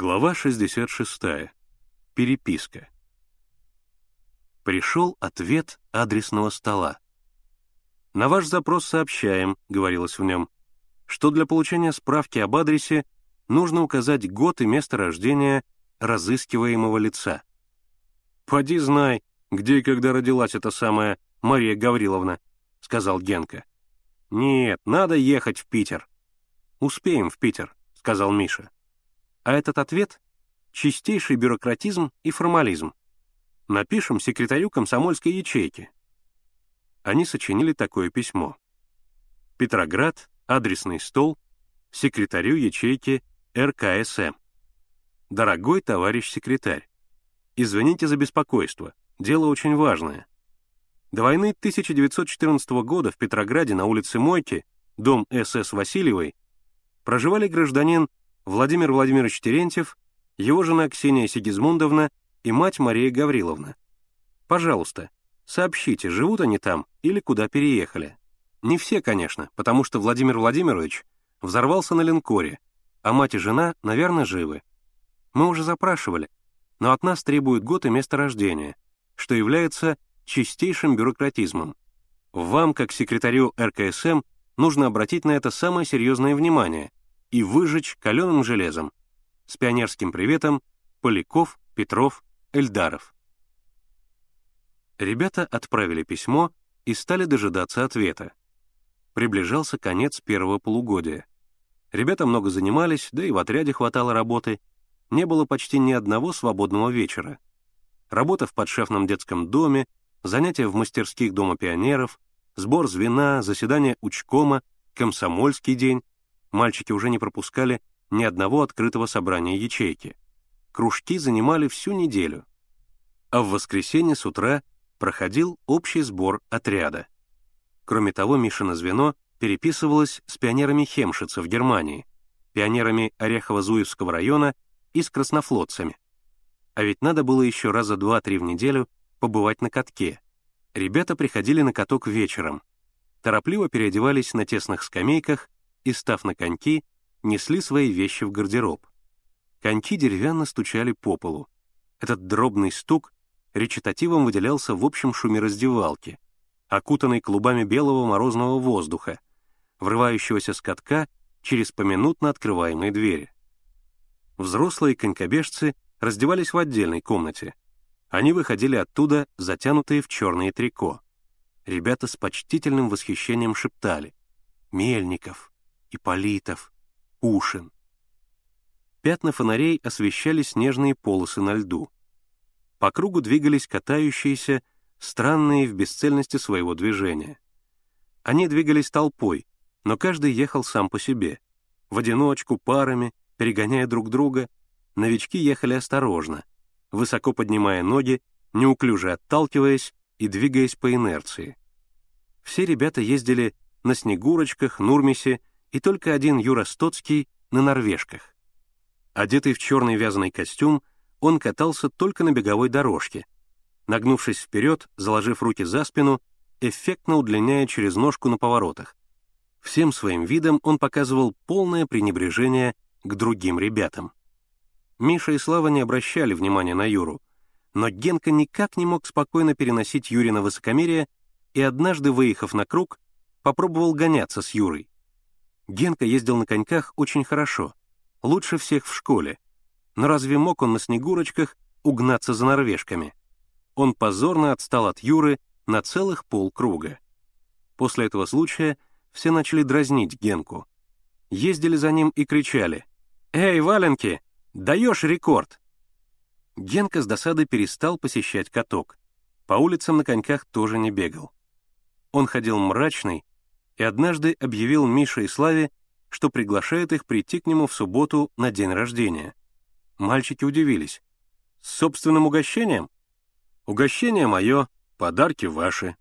Глава 66. Переписка. Пришел ответ адресного стола. «На ваш запрос сообщаем», — говорилось в нем, что для получения справки об адресе нужно указать год и место рождения разыскиваемого лица. «Поди знай, где и когда родилась эта самая Мария Гавриловна», — сказал Генка. «Нет, надо ехать в Питер». «Успеем в Питер», — сказал Миша. А этот ответ — чистейший бюрократизм и формализм. Напишем секретарю комсомольской ячейки. Они сочинили такое письмо. Петроград, адресный стол, секретарю ячейки РКСМ. Дорогой товарищ секретарь, извините за беспокойство, дело очень важное. До войны 1914 года в Петрограде на улице Мойки, дом СС Васильевой, проживали гражданин Владимир Владимирович Терентьев, его жена Ксения Сигизмундовна и мать Мария Гавриловна. Пожалуйста, сообщите, живут они там или куда переехали. Не все, конечно, потому что Владимир Владимирович взорвался на линкоре, а мать и жена, наверное, живы. Мы уже запрашивали, но от нас требуют год и место рождения, что является чистейшим бюрократизмом. Вам, как секретарю РКСМ, нужно обратить на это самое серьезное внимание и выжечь каленым железом. С пионерским приветом Поляков, Петров, Эльдаров. Ребята отправили письмо и стали дожидаться ответа. Приближался конец первого полугодия. Ребята много занимались, да и в отряде хватало работы. Не было почти ни одного свободного вечера. Работа в подшефном детском доме, занятия в мастерских Дома пионеров, сбор звена, заседание учкома, комсомольский день, мальчики уже не пропускали ни одного открытого собрания ячейки. Кружки занимали всю неделю. А в воскресенье с утра проходил общий сбор отряда. Кроме того, Мишина звено переписывалось с пионерами Хемшица в Германии, пионерами Орехово-Зуевского района и с краснофлотцами. А ведь надо было еще раза два-три в неделю побывать на катке. Ребята приходили на каток вечером, торопливо переодевались на тесных скамейках и, став на коньки, несли свои вещи в гардероб. Коньки деревянно стучали по полу. Этот дробный стук речитативом выделялся в общем шуме раздевалки, окутанной клубами белого морозного воздуха, врывающегося с катка через поминутно открываемые двери. Взрослые конькобежцы раздевались в отдельной комнате. Они выходили оттуда, затянутые в черные трико. Ребята с почтительным восхищением шептали «Мельников! Иполитов, Ушин. Пятна фонарей освещали снежные полосы на льду. По кругу двигались катающиеся, странные в бесцельности своего движения. Они двигались толпой, но каждый ехал сам по себе. В одиночку, парами, перегоняя друг друга, новички ехали осторожно, высоко поднимая ноги, неуклюже отталкиваясь и двигаясь по инерции. Все ребята ездили на Снегурочках, Нурмисе и только один Юра Стоцкий на норвежках. Одетый в черный вязаный костюм, он катался только на беговой дорожке, нагнувшись вперед, заложив руки за спину, эффектно удлиняя через ножку на поворотах. Всем своим видом он показывал полное пренебрежение к другим ребятам. Миша и Слава не обращали внимания на Юру, но Генка никак не мог спокойно переносить Юрина высокомерие и однажды, выехав на круг, попробовал гоняться с Юрой. Генка ездил на коньках очень хорошо, лучше всех в школе. Но разве мог он на снегурочках угнаться за норвежками? Он позорно отстал от Юры на целых полкруга. После этого случая все начали дразнить Генку. Ездили за ним и кричали «Эй, валенки, даешь рекорд!» Генка с досады перестал посещать каток. По улицам на коньках тоже не бегал. Он ходил мрачный, и однажды объявил Мише и Славе, что приглашает их прийти к нему в субботу на день рождения. Мальчики удивились. «С собственным угощением?» «Угощение мое, подарки ваши»,